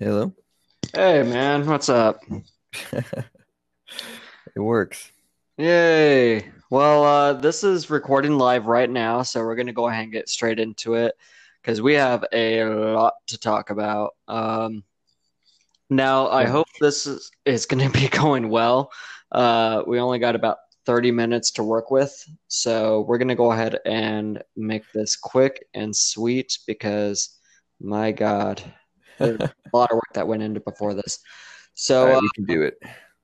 Hello. Hey man, what's up? it works. Yay. Well, uh, this is recording live right now, so we're gonna go ahead and get straight into it because we have a lot to talk about. Um, now, I hope this is, is gonna be going well. Uh, we only got about 30 minutes to work with, so we're gonna go ahead and make this quick and sweet because, my God, there's a lot of work that went into before this. So right, uh, we can do it.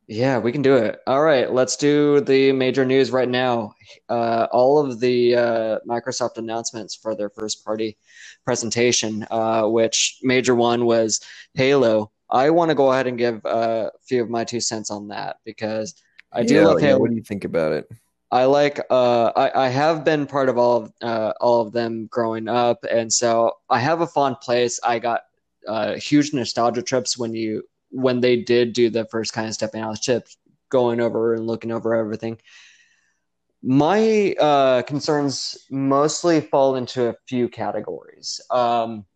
yeah, we can do it. All right, let's do the major news right now. Uh, all of the uh, Microsoft announcements for their first party presentation, uh, which major one was Halo. I want to go ahead and give uh, a few of my two cents on that because I do Yeah, love yeah, Halo. What do you think about it? I like uh I, I have been part of all of uh all of them growing up and so I have a fond place. I got uh huge nostalgia trips when you when they did do the first kind of stepping out of the ship, going over and looking over everything. My uh concerns mostly fall into a few categories. Um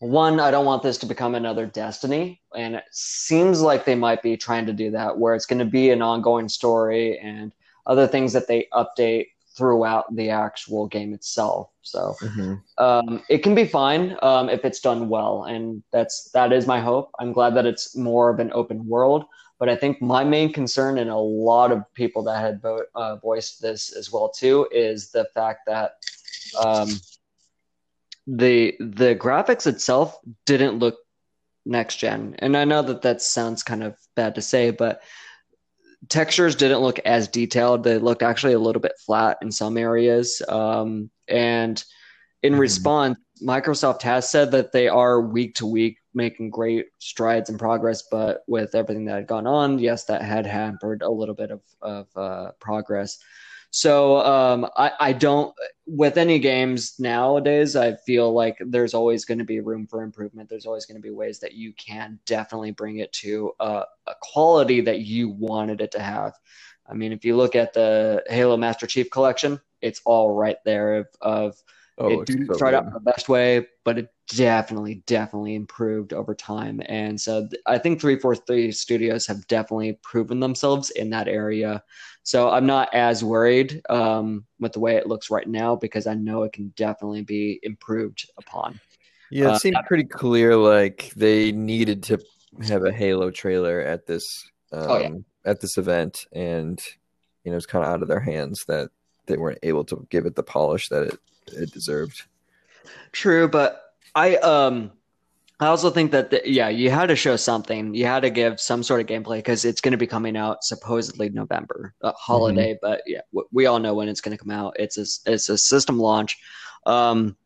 one, I don't want this to become another Destiny, and it seems like they might be trying to do that, where it's going to be an ongoing story and other things that they update throughout the actual game itself. So Mhm. um, it can be fine um, if it's done well, and that's that is my hope. I'm glad that it's more of an open world, but I think my main concern, and a lot of people that had vo- uh, voiced this as well too, is the fact that um, the the graphics itself didn't look next gen, and I know that that sounds kind of bad to say, but textures didn't look as detailed. They looked actually a little bit flat in some areas. Um, and in Mhm. response, Microsoft has said that they are week to week making great strides and progress, but with everything that had gone on, yes, that had hampered a little bit of, of uh, progress. So um, I, I don't with any games nowadays. I feel like there's always going to be room for improvement. There's always going to be ways that you can definitely bring it to a, a quality that you wanted it to have. I mean, if you look at the Halo Master Chief Collection, it's all right there of, of Oh, it didn't so start out good. the best way, but it definitely, definitely improved over time. And so th- I think 343 Studios have definitely proven themselves in that area. So I'm not as worried um, with the way it looks right now because I know it can definitely be improved upon. Yeah, it Uh, seemed pretty clear like they needed to have a Halo trailer at this um, Oh, yeah. at this event, and you know it's kind of out of their hands that they weren't able to give it the polish that it, it deserved. True, but I um I also think that the, yeah, you had to show something. You had to give some sort of gameplay because it's going to be coming out supposedly November, uh, holiday. But yeah, w- we all know when it's going to come out. It's a it's a system launch, um,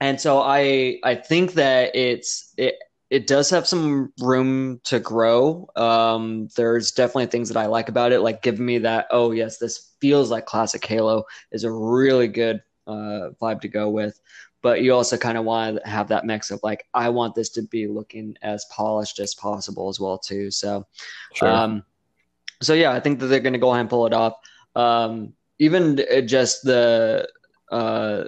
and so I I think that it's it it does have some room to grow. Um, there's definitely things that I like about it, like giving me that oh yes, this feels like classic Halo is a really good uh, vibe to go with but you also kind of want to have that mix of like I want this to be looking as polished as possible as well too. So, Sure. um, so yeah, I think that they're going to go ahead and pull it off. Um, even uh, just the uh,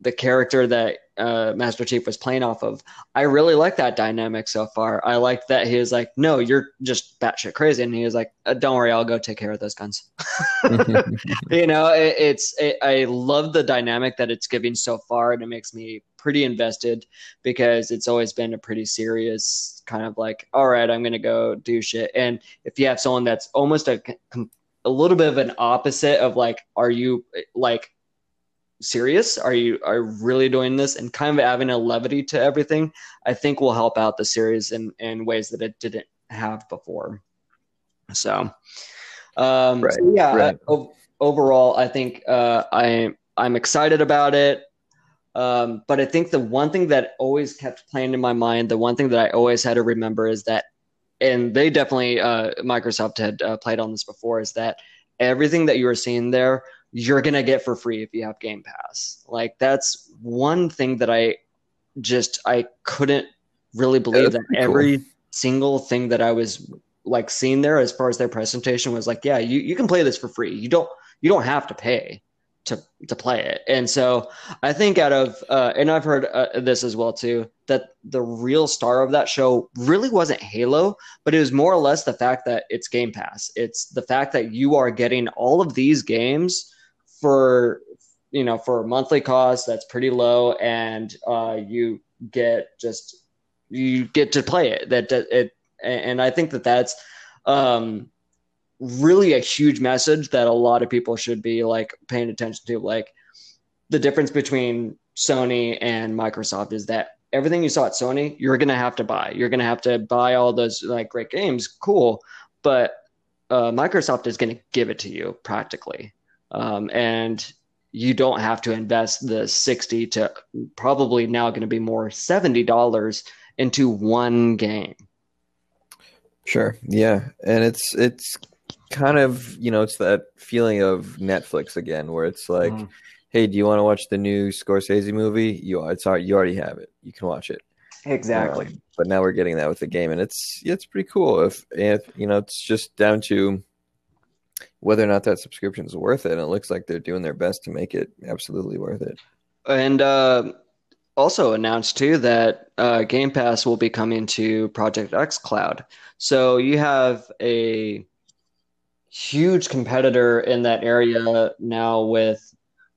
the character that uh, Master Chief was playing off of, I really like that dynamic so far. I like that he was like, "No, you're just batshit crazy," and he was like, uh, "Don't worry, I'll go take care of those guns." you know it, it's it, i love the dynamic that it's giving so far and it makes me pretty invested because it's always been a pretty serious kind of like all right i'm gonna go do shit and if you have someone that's almost a, a little bit of an opposite of like are you like serious? Are you are you really doing this? And kind of having a levity to everything i think will help out the series in in ways that it didn't have before. So um Right, so yeah right. I- o- overall i think uh i i'm excited about it. Um but i think the one thing that always kept playing in my mind the one thing that i always had to remember is that and they definitely uh microsoft had uh, played on this before is that everything that you were seeing there you're gonna get for free if you have game pass like that's one thing that i just i couldn't really believe that's that pretty cool. every single thing that i was like seeing there as far as their presentation was like yeah you, you can play this for free you don't you don't have to pay to to play it. And so I think out of uh, and I've heard uh, this as well too that the real star of that show really wasn't Halo, but it was more or less the fact that it's Game Pass. It's the fact that you are getting all of these games for you know for a monthly cost that's pretty low, and uh, you get just you get to play it. That it and I think that that's um, really a huge message that a lot of people should be like paying attention to. Like the difference between Sony and Microsoft is that everything you saw at Sony, you're gonna have to buy. You're gonna have to buy all those like great games, cool, but uh, Microsoft is gonna give it to you practically, um, and you don't have to invest the sixty to probably now going to be more seventy dollars into one game. Sure. Yeah, and it's it's kind of you know it's that feeling of Netflix again, where it's like, mm. hey, do you want to watch the new Scorsese movie? You it's already, you already have it. You can watch it. Exactly. Um, but now we're getting that with the game, and it's it's pretty cool. If, if you know, it's just down to whether or not that subscription is worth it. And it looks like they're doing their best to make it absolutely worth it. And uh, also announced too that uh, Game Pass will be coming to Project xCloud. So you have a huge competitor in that area now with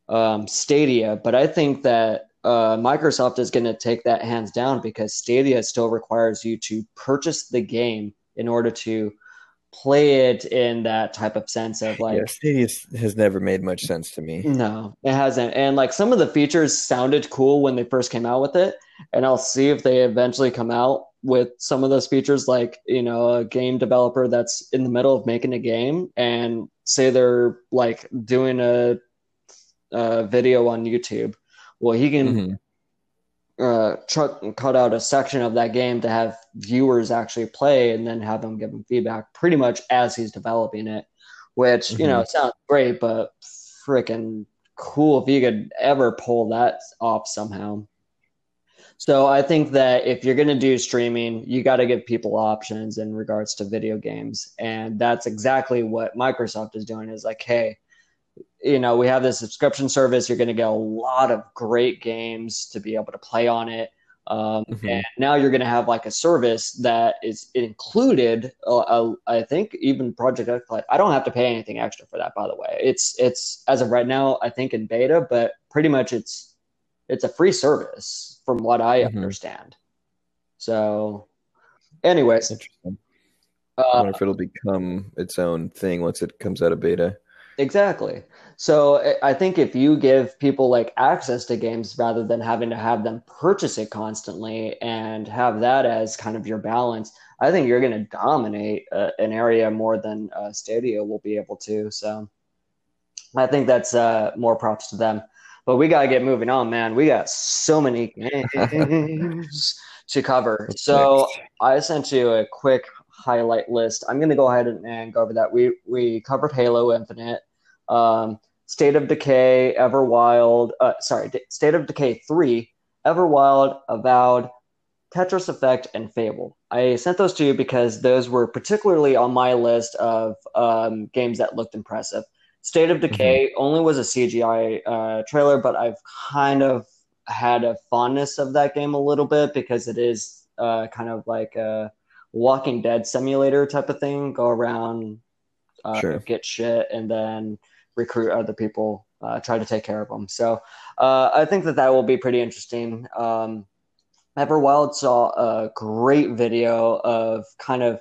um, Stadia, but I think that uh, Microsoft is going to take that hands down because Stadia still requires you to purchase the game in order to play it in that type of sense of like yeah, Stadia has never made much sense to me. No, it hasn't. And like some of the features sounded cool when they first came out with it, and I'll see if they eventually come out with some of those features like you know a game developer that's in the middle of making a game and say they're like doing a, a video on youtube well he can mm-hmm. Uh, tr- cut out a section of that game to have viewers actually play and then have them give him feedback pretty much as he's developing it which mm-hmm. you know mm-hmm. sounds great but freaking cool if you could ever pull that off somehow so I think that if you're going to do streaming, you got to give people options in regards to video games, and that's exactly what Microsoft is doing. Is like, hey, you know, we have this subscription service. You're going to get a lot of great games to be able to play on it. Um, mm-hmm. And now you're going to have like a service that is included. Uh, uh, I think even Project X I don't have to pay anything extra for that. By the way, it's it's as of right now, I think in beta, but pretty much it's it's a free service from what I mm-hmm. understand. So, anyways, interesting. Uh, I wonder if it'll become its own thing once it comes out of beta. Exactly. So I think if you give people like access to games rather than having to have them purchase it constantly and have that as kind of your balance, I think you're going to dominate uh, an area more than uh, Stadia will be able to. So I think that's uh, more props to them. But we got to get moving on, man. We got so many games to cover. So I sent you a quick highlight list. I'm going to go ahead and, and, go over that. We we covered Halo Infinite, um, State of Decay, Everwild. Uh, sorry, State of Decay three, Everwild, Avowed, Tetris Effect, and Fable. I sent those to you because those were particularly on my list of um, games that looked impressive. State of Decay mm-hmm. only was a CGI uh, trailer, but I've kind of had a fondness of that game a little bit because it is uh, kind of like a Walking Dead simulator type of thing. Go around, uh, sure. get shit, and then recruit other people, uh, try to take care of them. So uh, I think that that will be pretty interesting. Um, Everwild saw a great video of kind of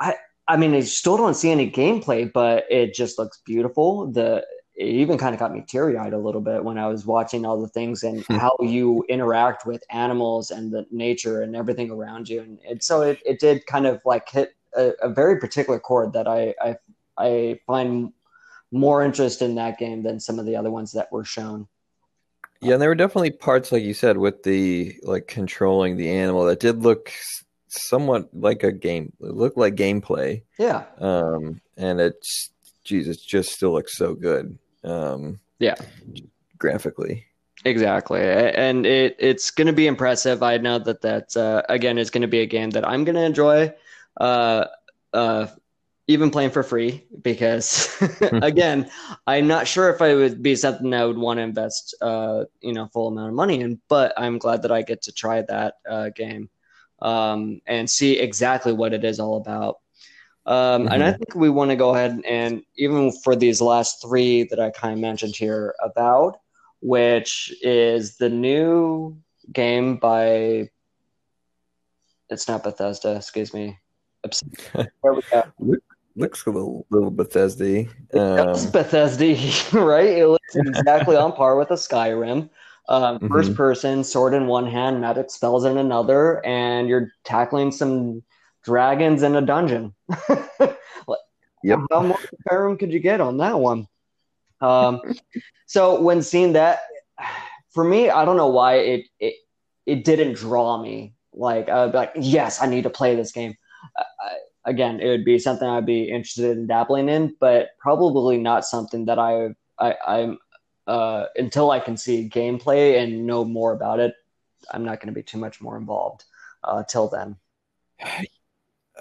I I mean, I still don't see any gameplay, but it just looks beautiful. The it even kind of got me teary eyed a little bit when I was watching all the things and hmm. how you interact with animals and the nature and everything around you. And it, so it, it did kind of like hit a, a very particular chord that I, I, I find more interest in that game than some of the other ones that were shown. Yeah, and there were definitely parts, like you said, with the like controlling the animal that did look somewhat like a game. It looked like gameplay. Yeah. Um, and it's Jesus just still looks so good. Um, yeah. Graphically. Exactly, and it it's going to be impressive. I know that that uh, again is going to be a game that I'm going to enjoy. Uh, uh, even playing for free because again i'm not sure if i would be something i would want to invest uh, you know full amount of money in but i'm glad that i get to try that uh, game um, and see exactly what it is all about um, mm-hmm. and i mm-hmm. think we want to go ahead and even for these last three that i kind of mentioned here about which is the new game by it's not bethesda excuse me where we go looks a little, little Bethesda. Um, Bethesda, right? It looks exactly on par with a Skyrim. Um, mm-hmm. First person, sword in one hand, magic spells in another, and you're tackling some dragons in a dungeon. yep. How more Skyrim could you get on that one? Um, so when seeing that, for me, I don't know why it it it didn't draw me. Like I'd be like, yes, I need to play this game. I, again, it would be something I'd be interested in dabbling in, but probably not something that I, I I'm uh, until I can see gameplay and know more about it. I'm not going to be too much more involved uh, till then.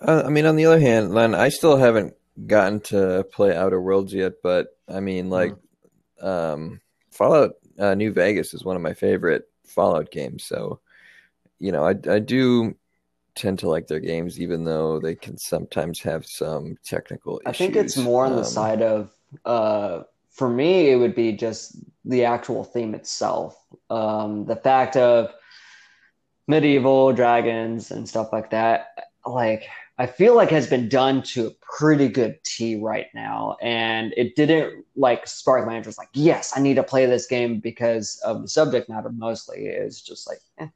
Uh, I mean, on the other hand, Len, I still haven't gotten to play Outer Worlds yet, but I mean, like, mm. um, Fallout uh, New Vegas is one of my favorite Fallout games. So, you know, I, I do tend to like their games, even though they can sometimes have some technical issues. I think it's more on um, the side of, uh, for me, it would be just the actual theme itself. Um, the fact of medieval dragons and stuff like that, like, I feel like has been done to a pretty good T right now. And it didn't like spark my interest, like, yes, I need to play this game because of the subject matter mostly. It's just like, eh,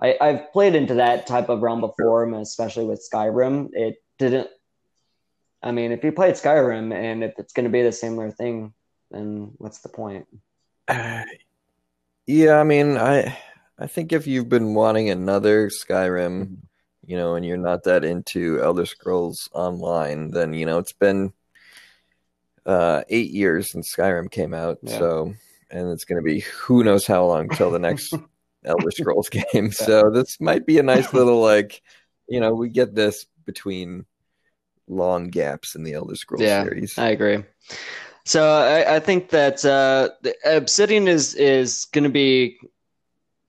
I, I've played into that type of realm before, especially with Skyrim. It didn't. I mean, if you played Skyrim and if it's going to be the similar thing, then what's the point? Uh, yeah, I mean, I I think if you've been wanting another Skyrim, mm-hmm. you know, and you're not that into Elder Scrolls Online, then you know it's been uh, eight years since Skyrim came out. Yeah. So, and it's going to be who knows how long till the next Elder Scrolls game. So this might be a nice little like, you know, we get this between long gaps in the Elder Scrolls yeah, series. I agree. So I, I think that uh, Obsidian is is going to be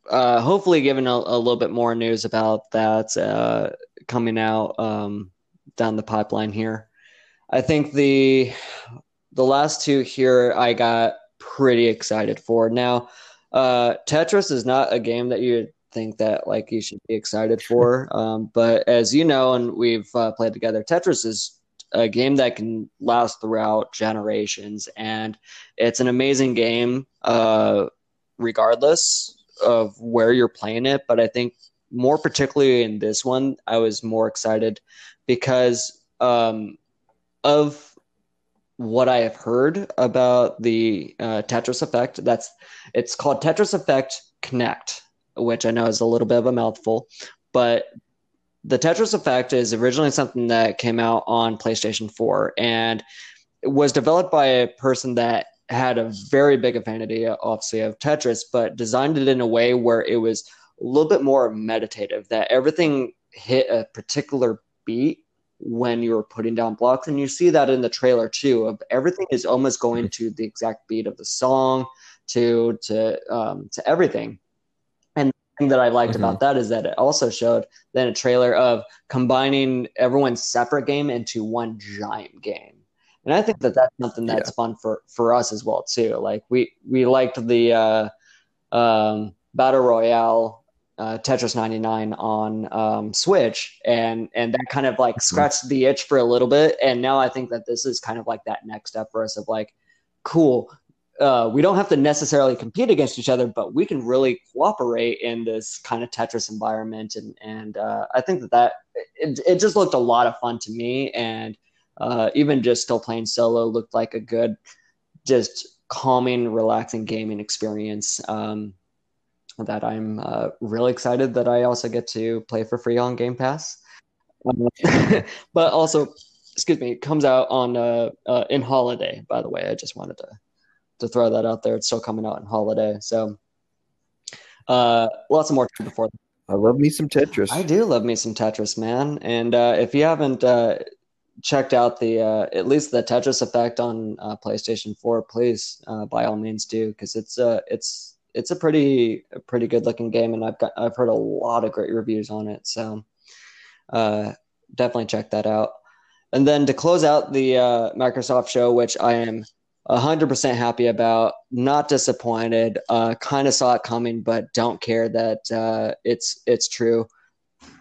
uh, hopefully given a, a, little bit more news about that uh, coming out um, down the pipeline here. I think the the last two here I got pretty excited for. Now uh, Tetris is not a game that you think that like you should be excited for. Um, but as you know, and we've uh, played together, Tetris is a game that can last throughout generations, and it's an amazing game, uh, regardless of where you're playing it. But I think more particularly in this one, I was more excited because um, of what I have heard about the uh, Tetris Effect. That's it's called Tetris Effect Connect, which I know is a little bit of a mouthful, but the Tetris Effect is originally something that came out on PlayStation 4 and was developed by a person that had a very big affinity, obviously, of Tetris, but designed it in a way where it was a little bit more meditative, that everything hit a particular beat when you're putting down blocks and you see that in the trailer too of everything is almost going to the exact beat of the song to to um, to everything and the thing that i liked mm-hmm. about that is that it also showed then a trailer of combining everyone's separate game into one giant game and i think that that's something that's yeah. fun for for us as well too like we we liked the uh um battle royale uh, Tetris 99 on um, Switch, and and that kind of like mm-hmm. scratched the itch for a little bit. And now I think that this is kind of like that next step for us of like, cool. Uh, we don't have to necessarily compete against each other, but we can really cooperate in this kind of Tetris environment. And and uh, I think that that it, it just looked a lot of fun to me, and uh, even just still playing solo looked like a good, just calming, relaxing gaming experience. Um, that I'm uh, really excited that I also get to play for free on Game Pass. Um, but also, excuse me, it comes out on uh, uh, in holiday. By the way, I just wanted to to throw that out there. It's still coming out in holiday, so uh, lots of more time before. I love me some Tetris. I do love me some Tetris, man. And uh, if you haven't uh, checked out the uh, at least the Tetris Effect on uh, PlayStation 4, please uh, by all means do because it's uh, it's it's a pretty a pretty good looking game, and I've got I've heard a lot of great reviews on it. So uh, definitely check that out. And then to close out the uh, Microsoft show, which I am 100% happy about, not disappointed, uh, kind of saw it coming, but don't care that uh, it's it's true.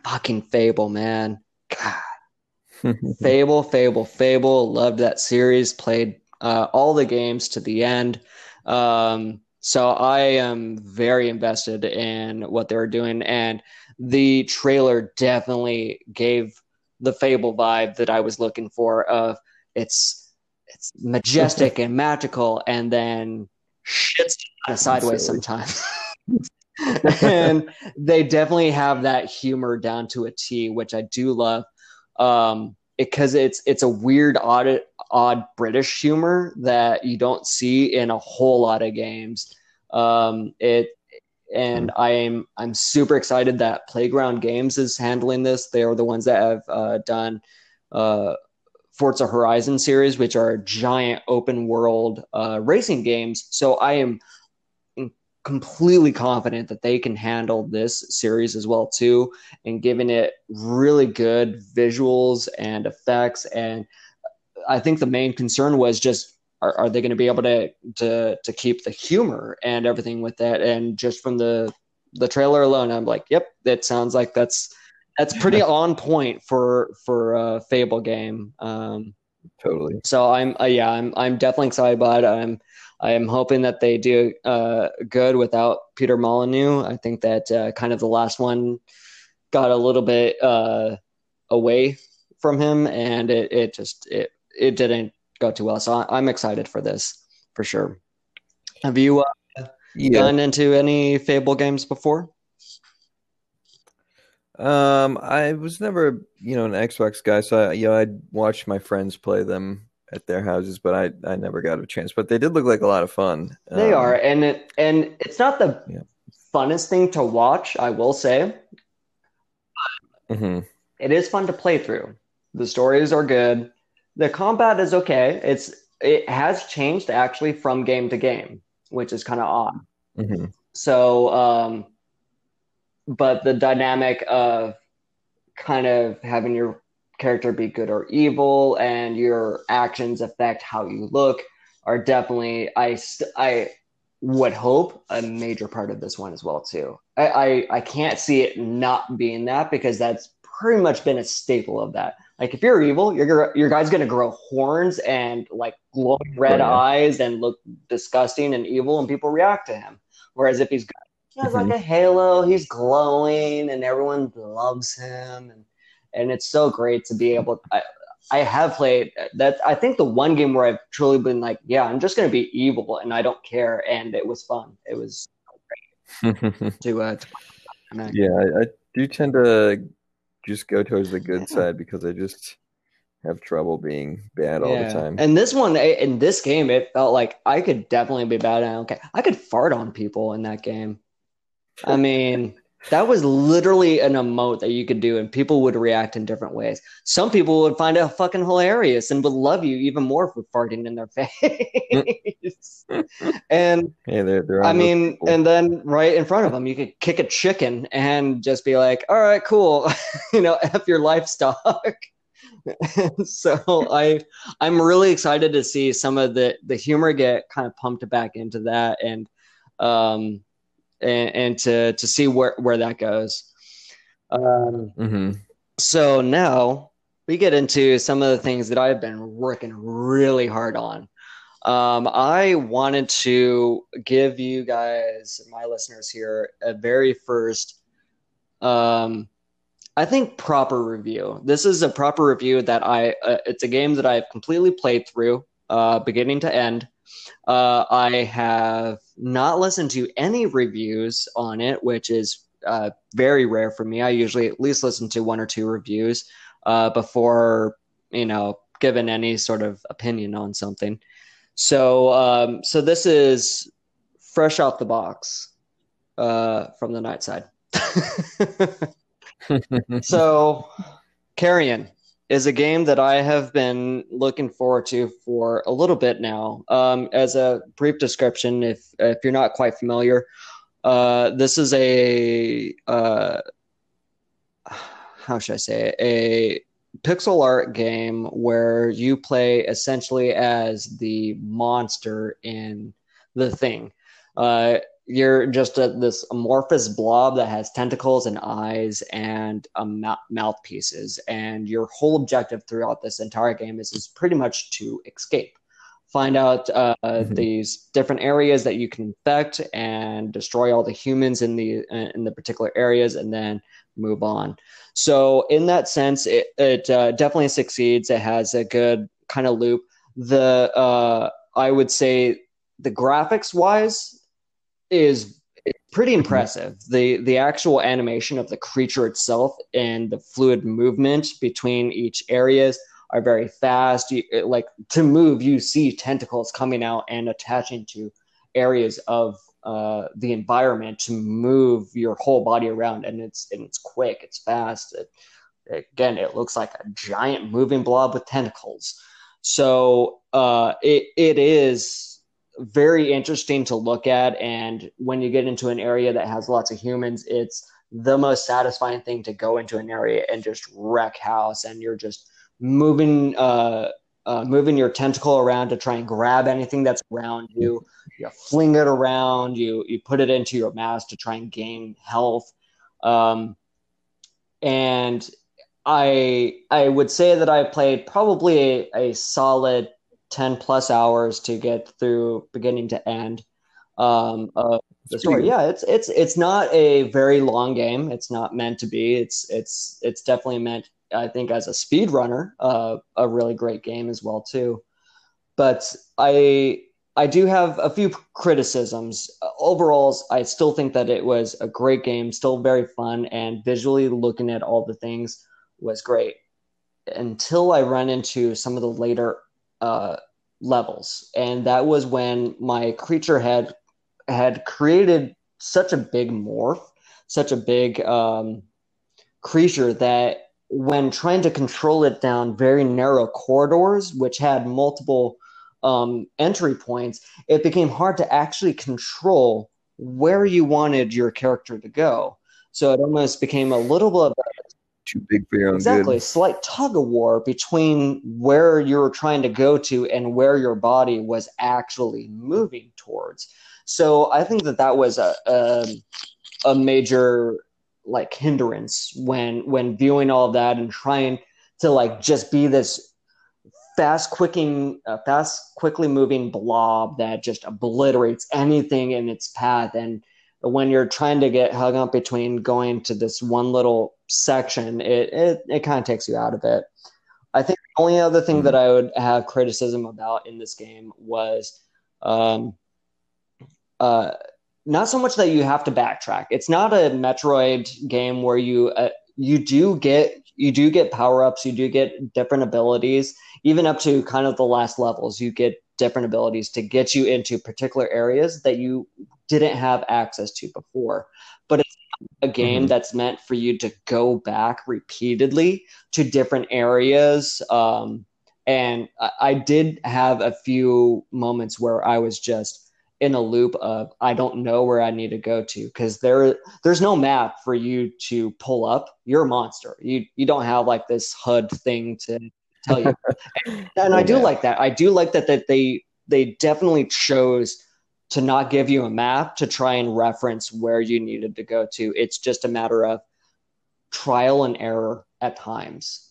Fucking Fable, man. God. Fable, Fable, Fable. Loved that series. Played uh, all the games to the end. Um, so I am very invested in what they were doing, and the trailer definitely gave the Fable vibe that I was looking for. Of it's it's majestic and magical, and then shit's sideways sometimes. and they definitely have that humor down to a T, which I do love. Um, because it's it's a weird odd odd British humor that you don't see in a whole lot of games. Um, it and hmm. I'm I'm super excited that Playground Games is handling this. They are the ones that have uh, done uh, Forza Horizon series, which are giant open world uh, racing games. So I am completely confident that they can handle this series as well too and giving it really good visuals and effects. And i think the main concern was just are, are they going to be able to to to keep the humor and everything with that? And just from the the trailer alone i'm like yep that sounds like that's that's pretty on point for for a fable game. Um totally. so i'm uh, yeah i'm i'm definitely excited about it. I'm I am hoping that they do uh, good without Peter Molyneux. I think that uh, kind of the last one got a little bit uh, away from him, and it, it just it it didn't go too well. So I, am excited for this for sure. Have you uh, yeah. gone into any Fable games before? Um, I was never, you know, an Xbox guy, so I, you know, I'd watch my friends play them at their houses, but I I never got a chance. But they did look like a lot of fun. They um, are, and it and it's not the yeah. funnest thing to watch, I will say. Mm-hmm. It is fun to play through. The stories are good. The combat is okay. It's it has changed actually from game to game, which is kind of odd. Mm-hmm. So, um, but the dynamic of kind of having your character be good or evil and your actions affect how you look are definitely I st- I would hope a major part of this one as well too. I, I I can't see it not being that because that's pretty much been a staple of that. Like if you're evil, your your guy's gonna grow horns and like glowing red oh, yeah. eyes and look disgusting and evil, and people react to him. Whereas if he's he has mm-hmm. like a halo, he's glowing and everyone loves him and and it's so great to be able. I, I have played that. I think the one game where I've truly been like, yeah, I'm just going to be evil and I don't care, and it was fun. It was great to, uh, to yeah, I, I, do tend to just go towards the good side because I just have trouble being bad all yeah. the time. And this one, in this game, it felt like I could definitely be bad. And okay, I could fart on people in that game. I mean, that was literally an emote that you could do, and people would react in different ways. Some people would find it fucking hilarious and would love you even more for farting in their face. and hey, they're, they're I mean, people. and then right in front of them, you could kick a chicken and just be like, "All right, cool," you know, f your livestock. so I I'm really excited to see some of the the humor get kind of pumped back into that and um and, and to to see where where that goes. Um, mm-hmm. So now we get into some of the things that I've been working really hard on. Um, I wanted to give you guys, my listeners here, a very first, um, I think, proper review. This is a proper review that I, uh, it's a game that I've completely played through, uh, beginning to end. Uh, I have not listened to any reviews on it, which is uh, very rare for me. I usually at least listen to one or two reviews uh, before you know giving any sort of opinion on something. So, um, so this is fresh out the box uh, from the night side. so, Carrion, is a game that I have been looking forward to for a little bit now. Um, as a brief description, if if you're not quite familiar, uh, this is a uh, how should I say it? a pixel art game where you play essentially as the monster in the thing. Uh, you're just a, this amorphous blob that has tentacles and eyes and um, mouthpieces, and your whole objective throughout this entire game is, is pretty much to escape. Find out uh, mm-hmm. these different areas that you can infect and destroy all the humans in the in the particular areas, and then move on. So in that sense, it, it uh, definitely succeeds. It has a good kind of loop. The uh, I would say the graphics wise is pretty mm-hmm. impressive. The the actual animation of the creature itself and the fluid movement between each areas are very fast. You, like to move, you see tentacles coming out and attaching to areas of uh, the environment to move your whole body around, and it's and it's quick, it's fast. It, again, it looks like a giant moving blob with tentacles. So uh, it it is very interesting to look at, and when you get into an area that has lots of humans, it's the most satisfying thing to go into an area and just wreck house, and you're just moving. Uh, uh, moving your tentacle around to try and grab anything that's around you. You fling it around. You you put it into your mask to try and gain health. Um, and I I would say that I played probably a, a, solid ten plus hours to get through beginning to end. Um, of the story. Yeah, it's it's it's not a very long game. It's not meant to be. It's it's it's definitely meant I think as a speed runner, uh, a really great game as well too. But I I do have a few criticisms. Overall, I still think that it was a great game, still very fun, and visually looking at all the things was great. Until I run into some of the later uh, levels, and that was when my creature had had created such a big morph, such a big um, creature that when trying to control it down very narrow corridors, which had multiple um, entry points, it became hard to actually control where you wanted your character to go. So it almost became a little bit of a, too big for your own exactly good. slight tug of war between where you were trying to go to and where your body was actually moving towards. So I think that that was a a, a major like hindrance when when viewing all that and trying to like just be this fast quicking uh, fast quickly moving blob that just obliterates anything in its path and when you're trying to get hung up between going to this one little section it it, it kind of takes you out of it i think the only other thing that i would have criticism about in this game was um uh not so much that you have to backtrack. It's not a Metroid game where you uh, you do get you do get power ups, you do get different abilities, even up to kind of the last levels. You get different abilities to get you into particular areas that you didn't have access to before. But it's a game mm-hmm. that's meant for you to go back repeatedly to different areas. Um, and I, I did have a few moments where I was just in a loop of I don't know where I need to go to because there there's no map for you to pull up. You're a monster. You you don't have like this HUD thing to tell you. and, and I do like that. I do like that that they they definitely chose to not give you a map to try and reference where you needed to go to. It's just a matter of trial and error at times.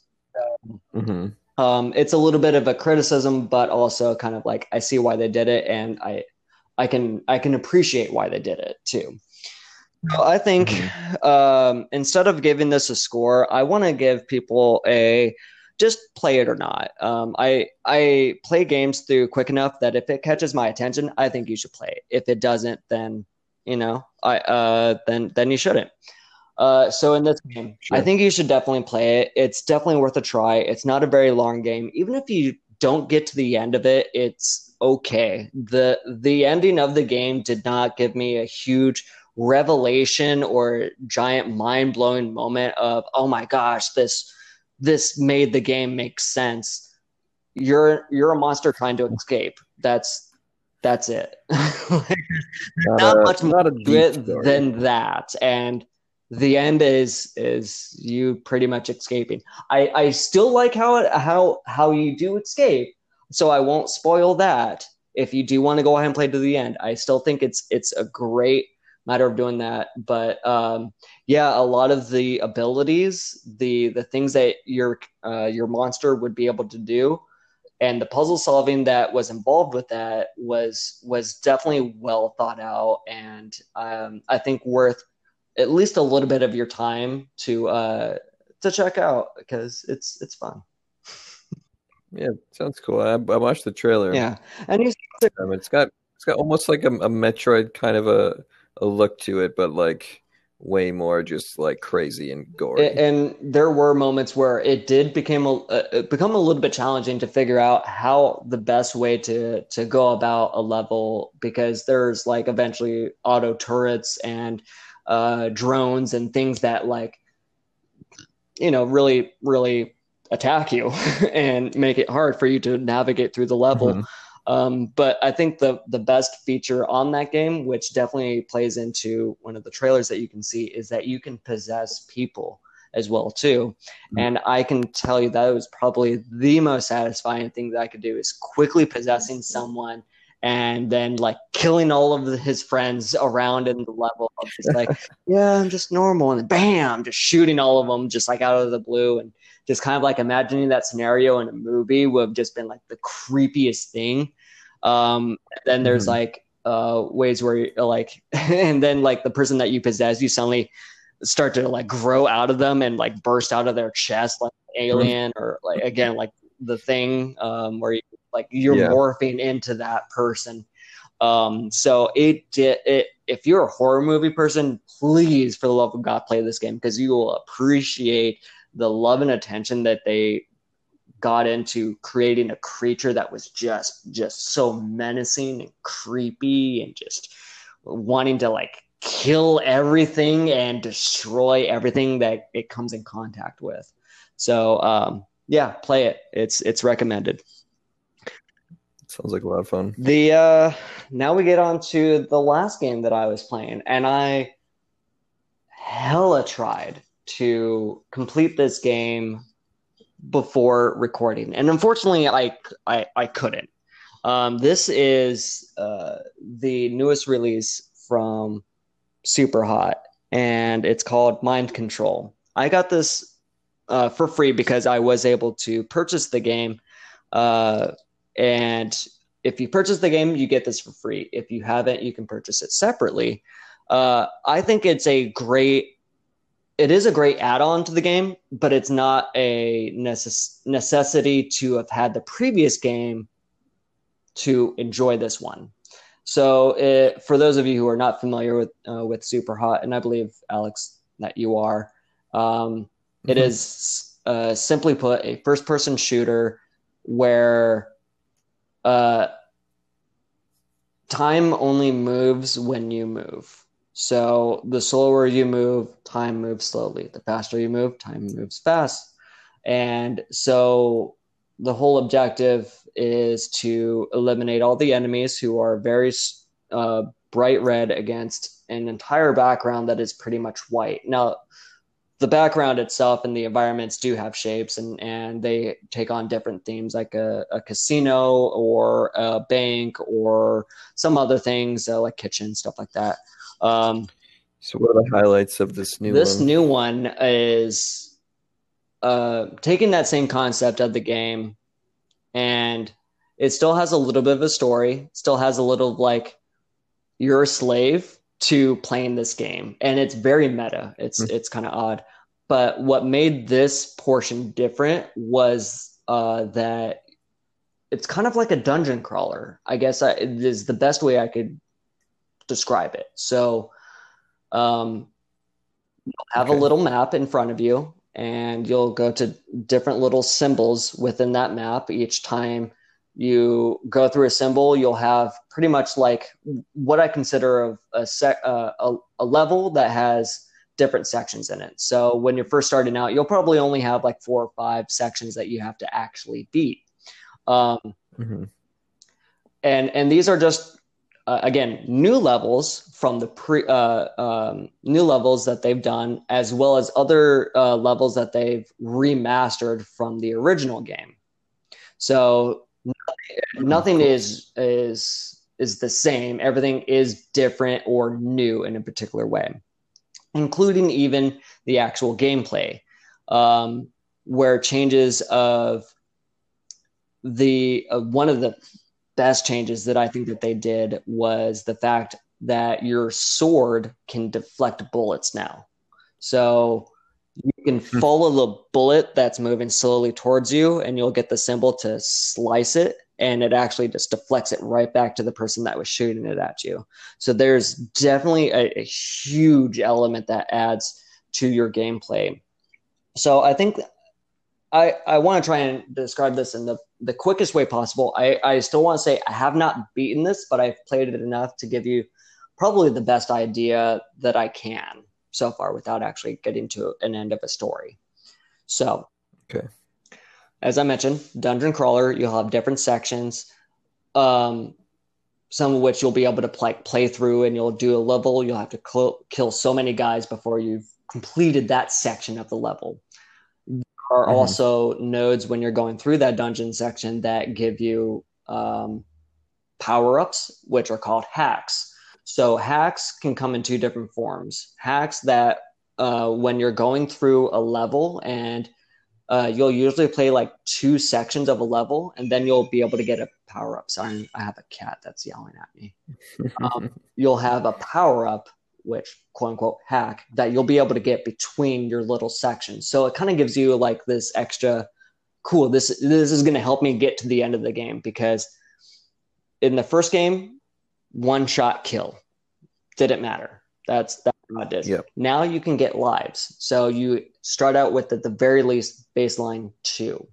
mm-hmm. um, it's a little bit of a criticism, but also kind of like I see why they did it, and I I can I can appreciate why they did it too. So I think mm-hmm. um, instead of giving this a score, I want to give people a just play it or not. Um, I I play games through quick enough that if it catches my attention, I think you should play it. If it doesn't, then you know I uh, then then you shouldn't. Uh, so in this game, sure. I think you should definitely play it. It's definitely worth a try. It's not a very long game. Even if you don't get to the end of it, it's okay. The the ending of the game did not give me a huge revelation or giant mind-blowing moment of oh my gosh, this this made the game make sense. You're you're a monster trying to escape. That's that's it. like, not, uh, not a, much more than that. And the end is is you pretty much escaping. I I still like how it how how you do escape, so I won't spoil that. If you do want to go ahead and play to the end, I still think it's it's a great matter of doing that. But um, yeah, a lot of the abilities, the the things that your uh, your monster would be able to do, and the puzzle solving that was involved with that was was definitely well thought out, and um, I think worth at least a little bit of your time to uh, to check out because it's it's fun. Yeah, sounds cool. I, I watched the trailer. Yeah, and um, it's got it's got almost like a, a Metroid kind of a a look to it, but like way more just like crazy and gory. And there were moments where it did become a uh, become a little bit challenging to figure out how the best way to to go about a level because there's like eventually auto turrets and uh, drones and things that like you know really really attack you and make it hard for you to navigate through the level. Mm-hmm. Um, but I think the the best feature on that game, which definitely plays into one of the trailers that you can see, is that you can possess people as well too. Mm-hmm. And I can tell you that was probably the most satisfying thing that I could do is quickly possessing someone and then like killing all of his friends around in the level of just like, yeah, I'm just normal, and bam, just shooting all of them just like out of the blue, and just kind of like imagining that scenario in a movie would have just been like the creepiest thing. Um, then there's mm-hmm. like uh, ways where like, and then like the person that you possess, you suddenly start to like grow out of them and like burst out of their chest like alien mm-hmm. or like again like the thing um, where you like you're yeah. morphing into that person. Um, so it did it. If you're a horror movie person, please, for the love of God, play this game because you will appreciate the love and attention that they got into creating a creature that was just just so menacing and creepy and just wanting to like kill everything and destroy everything that it comes in contact with. So um, yeah, play it. It's it's recommended. Sounds like a lot of fun. The uh now we get on to the last game that I was playing, and I hella tried to complete this game before recording, and unfortunately, I I, I couldn't. Um, this is uh, the newest release from Superhot, and it's called Mind Control. I got this uh, for free because I was able to purchase the game uh, and if you purchase the game, you get this for free. If you haven't, you can purchase it separately. Uh, I think it's a great. It is a great add-on to the game, but it's not a necess- necessity to have had the previous game to enjoy this one. So, it, for those of you who are not familiar with uh, with Superhot, and I believe Alex that you are, um, mm-hmm. it is uh, simply put a first-person shooter where uh, time only moves when you move. So the slower you move, time moves slowly. The faster you move, time moves fast. And so the whole objective is to eliminate all the enemies who are very uh, bright red against an entire background that is pretty much white. Now, the background itself and the environments do have shapes and, and they take on different themes like a, a casino or a bank or some other things uh, like kitchen stuff like that um, so what are the highlights of this new this one? new one is uh, taking that same concept of the game and it still has a little bit of a story still has a little like you're a slave to playing this game and it's very meta it's mm-hmm. it's kind of odd but what made this portion different was uh, that it's kind of like a dungeon crawler i guess I, it is the best way i could describe it so um, you'll have okay. a little map in front of you and you'll go to different little symbols within that map each time you go through a symbol you'll have pretty much like what i consider of a, sec, uh, a, a level that has different sections in it. So when you're first starting out, you'll probably only have like four or five sections that you have to actually beat. Um, mm-hmm. And and these are just uh, again new levels from the pre uh, um, new levels that they've done, as well as other uh, levels that they've remastered from the original game. So nothing, is is is the same. Everything is different or new in a particular way, including even the actual gameplay, um, where changes of the uh, one of the best changes that I think that they did was the fact that your sword can deflect bullets now. So you can hmm. follow the bullet that's moving slowly towards you, and you'll get the symbol to slice it, and it actually just deflects it right back to the person that was shooting it at you. So there's definitely a, a huge element that adds to your gameplay. So I think I, I want to try and describe this in the, the quickest way possible. I, I still want to say I have not beaten this, but I've played it enough to give you probably the best idea that I can so far without actually getting to an end of a story. So, okay. As I mentioned, dungeon crawler, you'll have different sections, um, some of which you'll be able to play, play through and you'll do a level. You'll have to cl- kill so many guys before you've completed that section of the level are mm-hmm. also nodes when you're going through that dungeon section that give you um, power ups, which are called hacks. So hacks can come in two different forms. Hacks that uh, when you're going through a level and uh, you'll usually play like two sections of a level and then you'll be able to get a power up. Sorry, I have a cat that's yelling at me. Um, you'll have a power up which quote unquote hack that you'll be able to get between your little sections. So it kind of gives you like this extra cool. This this is going to help me get to the end of the game because in the first game, one shot kill didn't matter. That's that's what I did. Yep. Now you can get lives. So you start out with at the very least baseline two,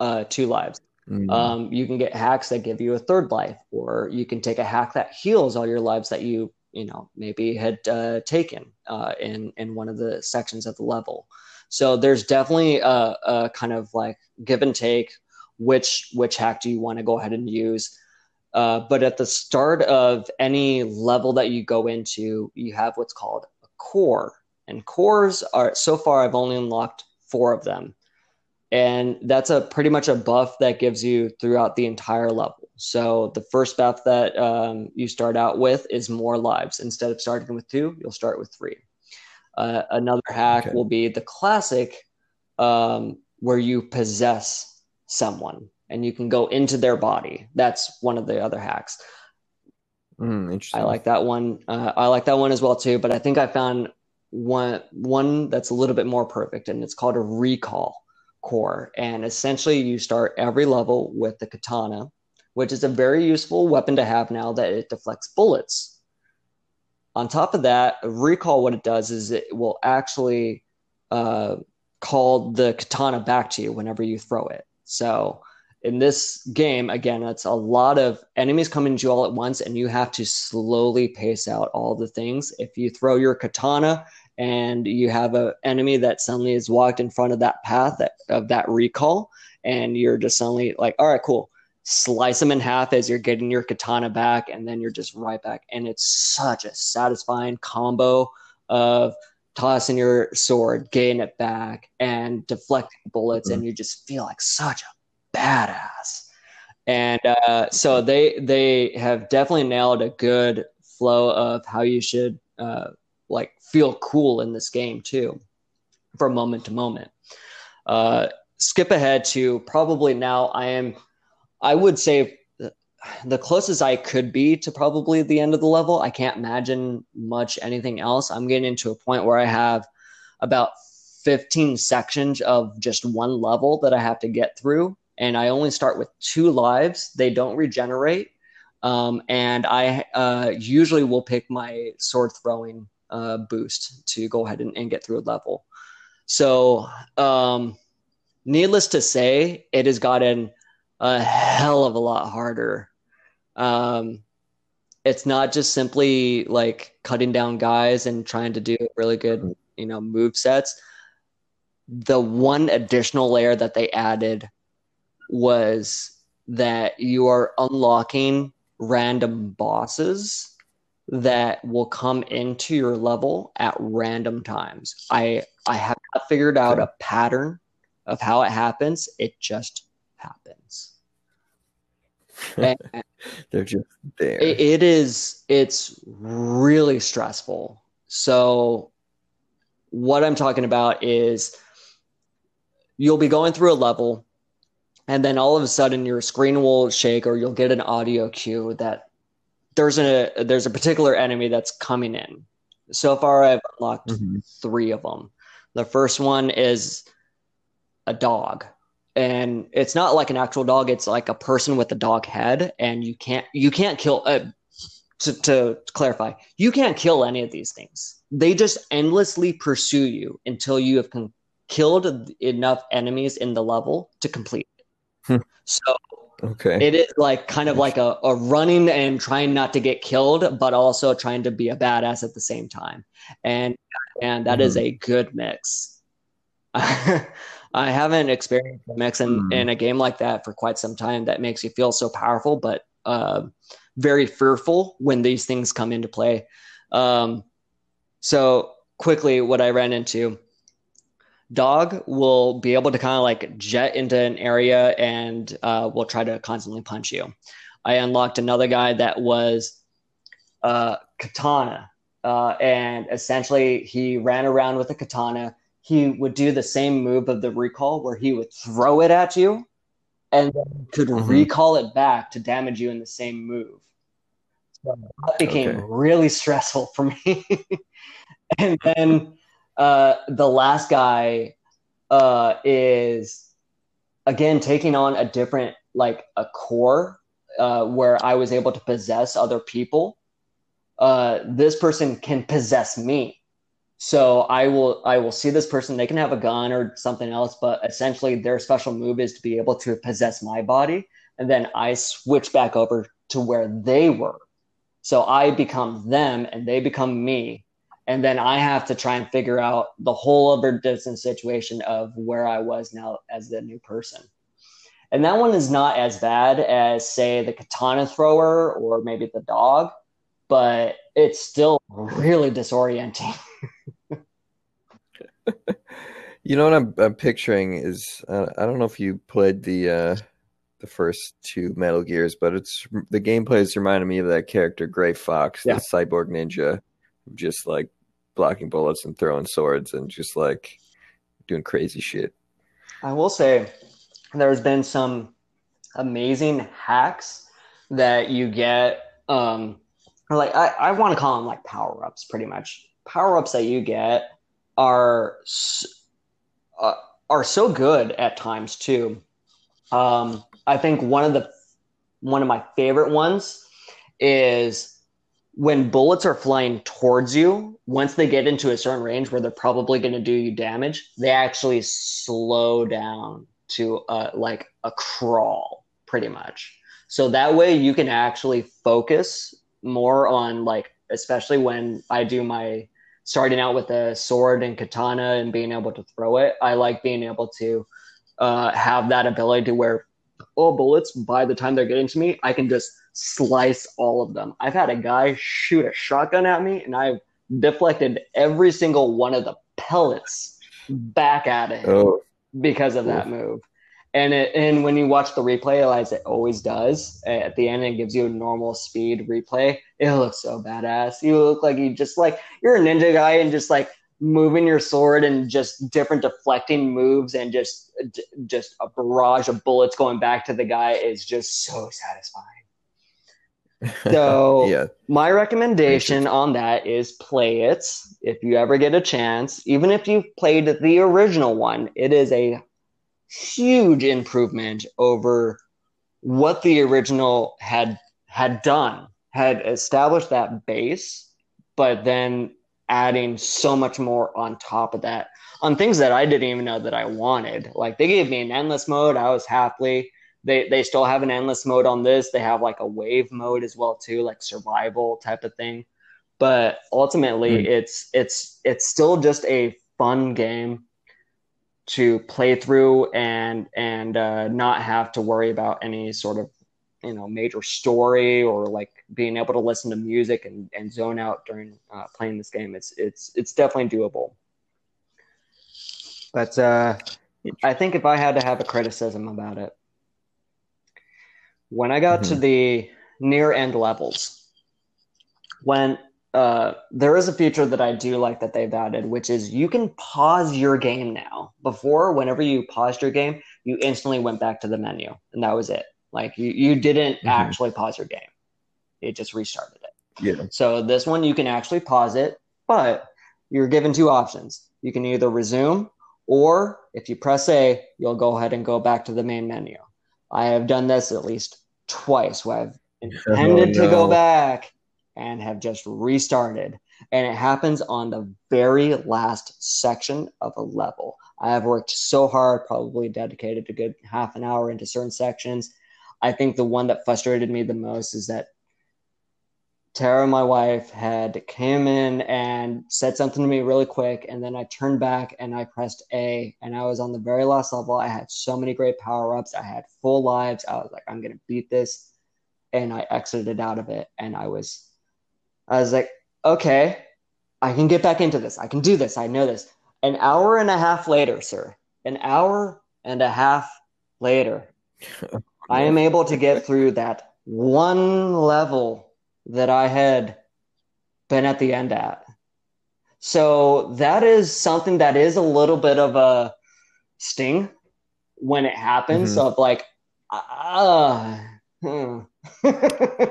uh, two lives. Mm-hmm. Um, you can get hacks that give you a third life, or you can take a hack that heals all your lives that you you know maybe had uh, taken uh, in in one of the sections of the level. So there's definitely a, a, kind of like give and take. Which which hack do you want to go ahead and use? Uh, but at the start of any level that you go into, you have what's called a core, and cores are so far I've only unlocked four of them, and that's a pretty much a buff that gives you throughout the entire level. So the first buff that um, you start out with is more lives. Instead of starting with two, you'll start with three. Uh, another hack okay. will be the classic, um, where you possess someone and you can go into their body. That's one of the other hacks. Mm, interesting. I like that one. Uh, I like that one as well too. But I think I found one one that's a little bit more perfect, and it's called a recall core. And essentially, you start every level with the katana which is a very useful weapon to have now that it deflects bullets. On top of that, recall what it does is it will actually uh, call the katana back to you whenever you throw it. So in this game, again, it's a lot of enemies coming to you all at once, and you have to slowly pace out all the things. If you throw your katana and you have an enemy that suddenly has walked in front of that path that, of that recall, and you're just suddenly like, all right, cool slice them in half as you're getting your katana back, and then you're just right back. And it's such a satisfying combo of tossing your sword, getting it back, and deflecting bullets, mm-hmm. and you just feel like such a badass. And uh, so they they have definitely nailed a good flow of how you should uh, like feel cool in this game too, from moment to moment. Uh, skip ahead to probably now I am I would say the closest I could be to probably the end of the level. I can't imagine much anything else. I'm getting into a point where I have about 15 sections of just one level that I have to get through. And I only start with two lives. They don't regenerate. Um, and I uh, usually will pick my sword throwing uh, boost to go ahead and, and, get through a level. So, um, needless to say, it has gotten a hell of a lot harder. Um, it's not just simply like cutting down guys and trying to do really good, you know, move sets. The one additional layer that they added was that you are unlocking random bosses that will come into your level at random times. I I have not figured out a pattern of how it happens. It just happens. They're just there. It, it is. It's really stressful. So, what I'm talking about is you'll be going through a level, and then all of a sudden your screen will shake, or you'll get an audio cue that there's a there's a particular enemy that's coming in. So far, I've unlocked mm-hmm. three of them. The first one is a dog and it's not like an actual dog it's like a person with a dog head and you can't you can't kill uh, to, to clarify you can't kill any of these things. They just endlessly pursue you until you have con- killed enough enemies in the level to complete it. Hmm. so okay. it is like kind of like a, a running and trying not to get killed but also trying to be a badass at the same time. And and that mm-hmm. is a good mix I haven't experienced mix in, mm. in a game like that for quite some time that makes you feel so powerful, but uh, very fearful when these things come into play. Um, so quickly, what I ran into, dog will be able to kind of like jet into an area and uh, will try to constantly punch you. I unlocked another guy that was uh, katana, uh, and essentially he ran around with a katana he would do the same move of the recall where he would throw it at you and then could mm-hmm. recall it back to damage you in the same move. So that became okay. really stressful for me. and then uh, the last guy uh, is again taking on a different like a core uh, where I was able to possess other people. Uh, this person can possess me so I will I will see this person. They can have a gun or something else, but essentially their special move is to be able to possess my body, and then I switch back over to where they were. So I become them, and they become me, and then I have to try and figure out the whole other distance situation of where I was now as the new person. And that one is not as bad as say the katana thrower or maybe the dog, but it's still really disorienting. you know what I'm, I'm picturing is uh, I don't know if you played the uh, the first two Metal Gears, but it's the gameplay is reminding me of that character Gray Fox, yeah. the cyborg ninja, just like blocking bullets and throwing swords and just like doing crazy shit. I will say there's been some amazing hacks that you get um like I, I want to call them like power ups pretty much power ups that you get are uh, are so good at times too. Um, I think one of the one of my favorite ones is when bullets are flying towards you. Once they get into a certain range where they're probably going to do you damage, they actually slow down to uh, like a crawl, pretty much. So that way you can actually focus more on like, especially when I do my starting out with a sword and katana and being able to throw it. I like being able to uh, have that ability to where oh bullets by the time they're getting to me, I can just slice all of them. I've had a guy shoot a shotgun at me and I've deflected every single one of the pellets back at him oh. because of that move. And it, and when you watch the replay, as it always does, at the end it gives you a normal speed replay. It looks so badass. You look like you just like you're a ninja guy and just like moving your sword and just different deflecting moves and just just a barrage of bullets going back to the guy is just so satisfying. So yeah. my recommendation on that is play it if you ever get a chance. Even if you've played the original one, it is a huge improvement over what the original had had done had established that base but then adding so much more on top of that on things that i didn't even know that i wanted like they gave me an endless mode i was happily they they still have an endless mode on this. They have like a wave mode as well too, like survival type of thing. But ultimately, mm. it's it's it's still just a fun game to play through and and uh, not have to worry about any sort of you know major story or like being able to listen to music and, and zone out during uh, playing this game it's it's it's definitely doable but uh, i think if i had to have a criticism about it when i got mm-hmm. to the near end levels when uh, there is a feature that I do like that they've added, which is you can pause your game now. Before, whenever you paused your game, you instantly went back to the menu, and that was it. Like you, you didn't mm-hmm. actually pause your game; it just restarted it. Yeah. So this one, you can actually pause it, but you're given two options. You can either resume, or if you press A, you'll go ahead and go back to the main menu. I have done this at least twice, where I've oh, intended oh, no. to go back and have just restarted. And it happens on the very last section of a level. I have worked so hard, probably dedicated a good half an hour into certain sections. I think the one that frustrated me the most is that Tara, my wife, had came in and said something to me really quick, and then I turned back and I pressed A, and I was on the very last level. I had so many great power ups. I had full lives. I was like, I'm gonna beat this, and I exited out of it, and I was I was like, okay, I can get back into this. I can do this. I know this. An hour and a half later, sir, an hour and a half later, I am able to get through that one level that I had been at the end at. So that is something that is a little bit of a sting when it happens mm-hmm. of like, ah, uh, hmm.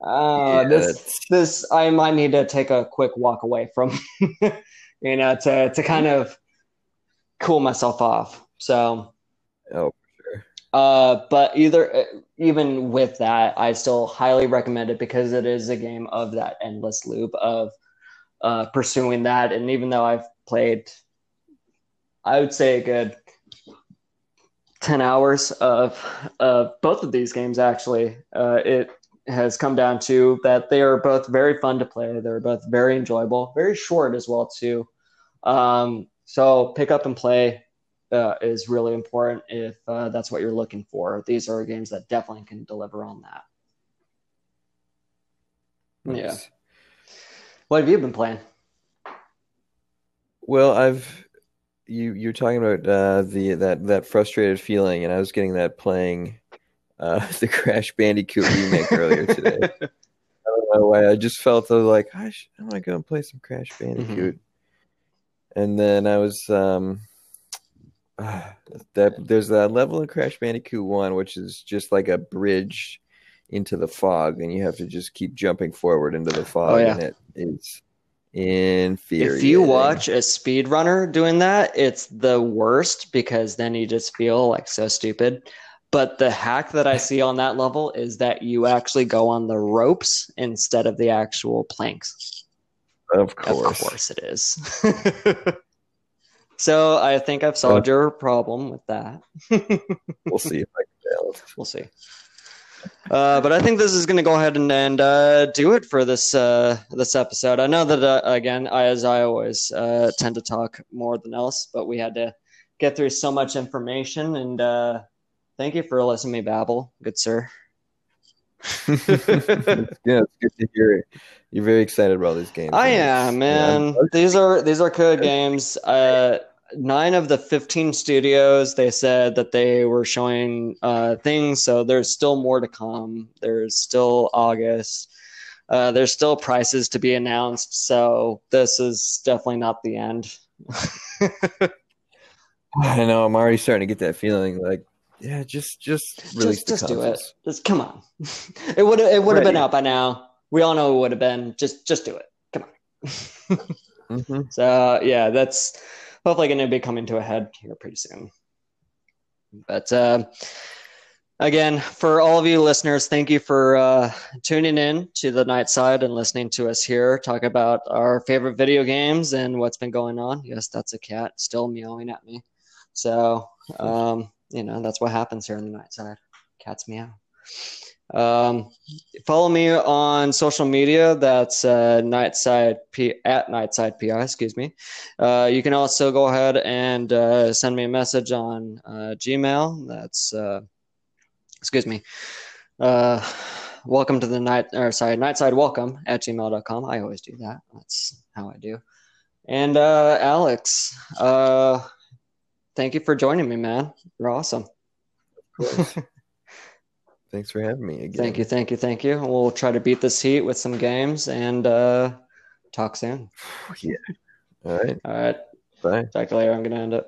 Uh, yeah, this this I might need to take a quick walk away from, you know, to to kind of cool myself off. So, oh, sure. Uh, but either uh, even with that, I still highly recommend it because it is a game of that endless loop of uh, pursuing that. And even though I've played, I would say a good 10 hours of of both of these games actually uh, it has come down to that they are both very fun to play. They're both very enjoyable, very short as well too. Um, so pick up and play uh, is really important if uh, that's what you're looking for. These are games that definitely can deliver on that. Nice. Yeah. What have you been playing? Well, I've you you're talking about uh, the that that frustrated feeling, and I was getting that playing uh, the Crash Bandicoot remake earlier today. I don't know why. I just felt I was like, I, should, I want to go and play some Crash Bandicoot. Mm-hmm. And then I was um, uh, that there's that level in Crash Bandicoot One, which is just like a bridge into the fog, and you have to just keep jumping forward into the fog, oh, yeah. and it is infuriating. If you watch a speedrunner doing that, it's the worst because then you just feel like so stupid. But the hack that I see on that level is that you actually go on the ropes instead of the actual planks. Of course. Of course it is. so I think I've solved your problem with that. we'll see if I can fail. We'll see. Uh, but I think this is going to go ahead and, and uh, do it for this uh, this episode. I know that uh, again, I, as I always uh, tend to talk more than else, but we had to get through so much information, and uh, Thank you for listening to me babble, good sir. yeah, it's good to hear it. You're very excited about these games. I am, man. Yeah. These are these are good games. Uh, nine of the 15 studios they said that they were showing uh, things so there's still more to come there's still august uh, there's still prices to be announced so this is definitely not the end i know i'm already starting to get that feeling like yeah, just just release just, just do it. Just come on. it would it would have been out by now. We all know it would have been. Just just do it. Come on. mm-hmm. So yeah, that's hopefully going to be coming to a head here pretty soon. But uh, again, for all of you listeners, thank you for uh, tuning in to the night side and listening to us here talk about our favorite video games and what's been going on. Yes, that's a cat still meowing at me. So um, you know that's what happens here on the night side Cat's meow. Um, follow me on social media. That's uh, Nightside P at Nightside PI. Excuse me. Uh, you can also go ahead and uh, send me a message on uh, Gmail. That's uh, excuse me. Uh, welcome to the night or sorry nightside welcome at gmail.com i always do that that's how i do and alex thank you for joining me man. You're awesome. Thanks for having me again. Thank you thank you thank you. We'll try to beat this heat with some games and uh talk soon. Yeah. All right. All right. Bye. Talk to you later. I'm gonna end it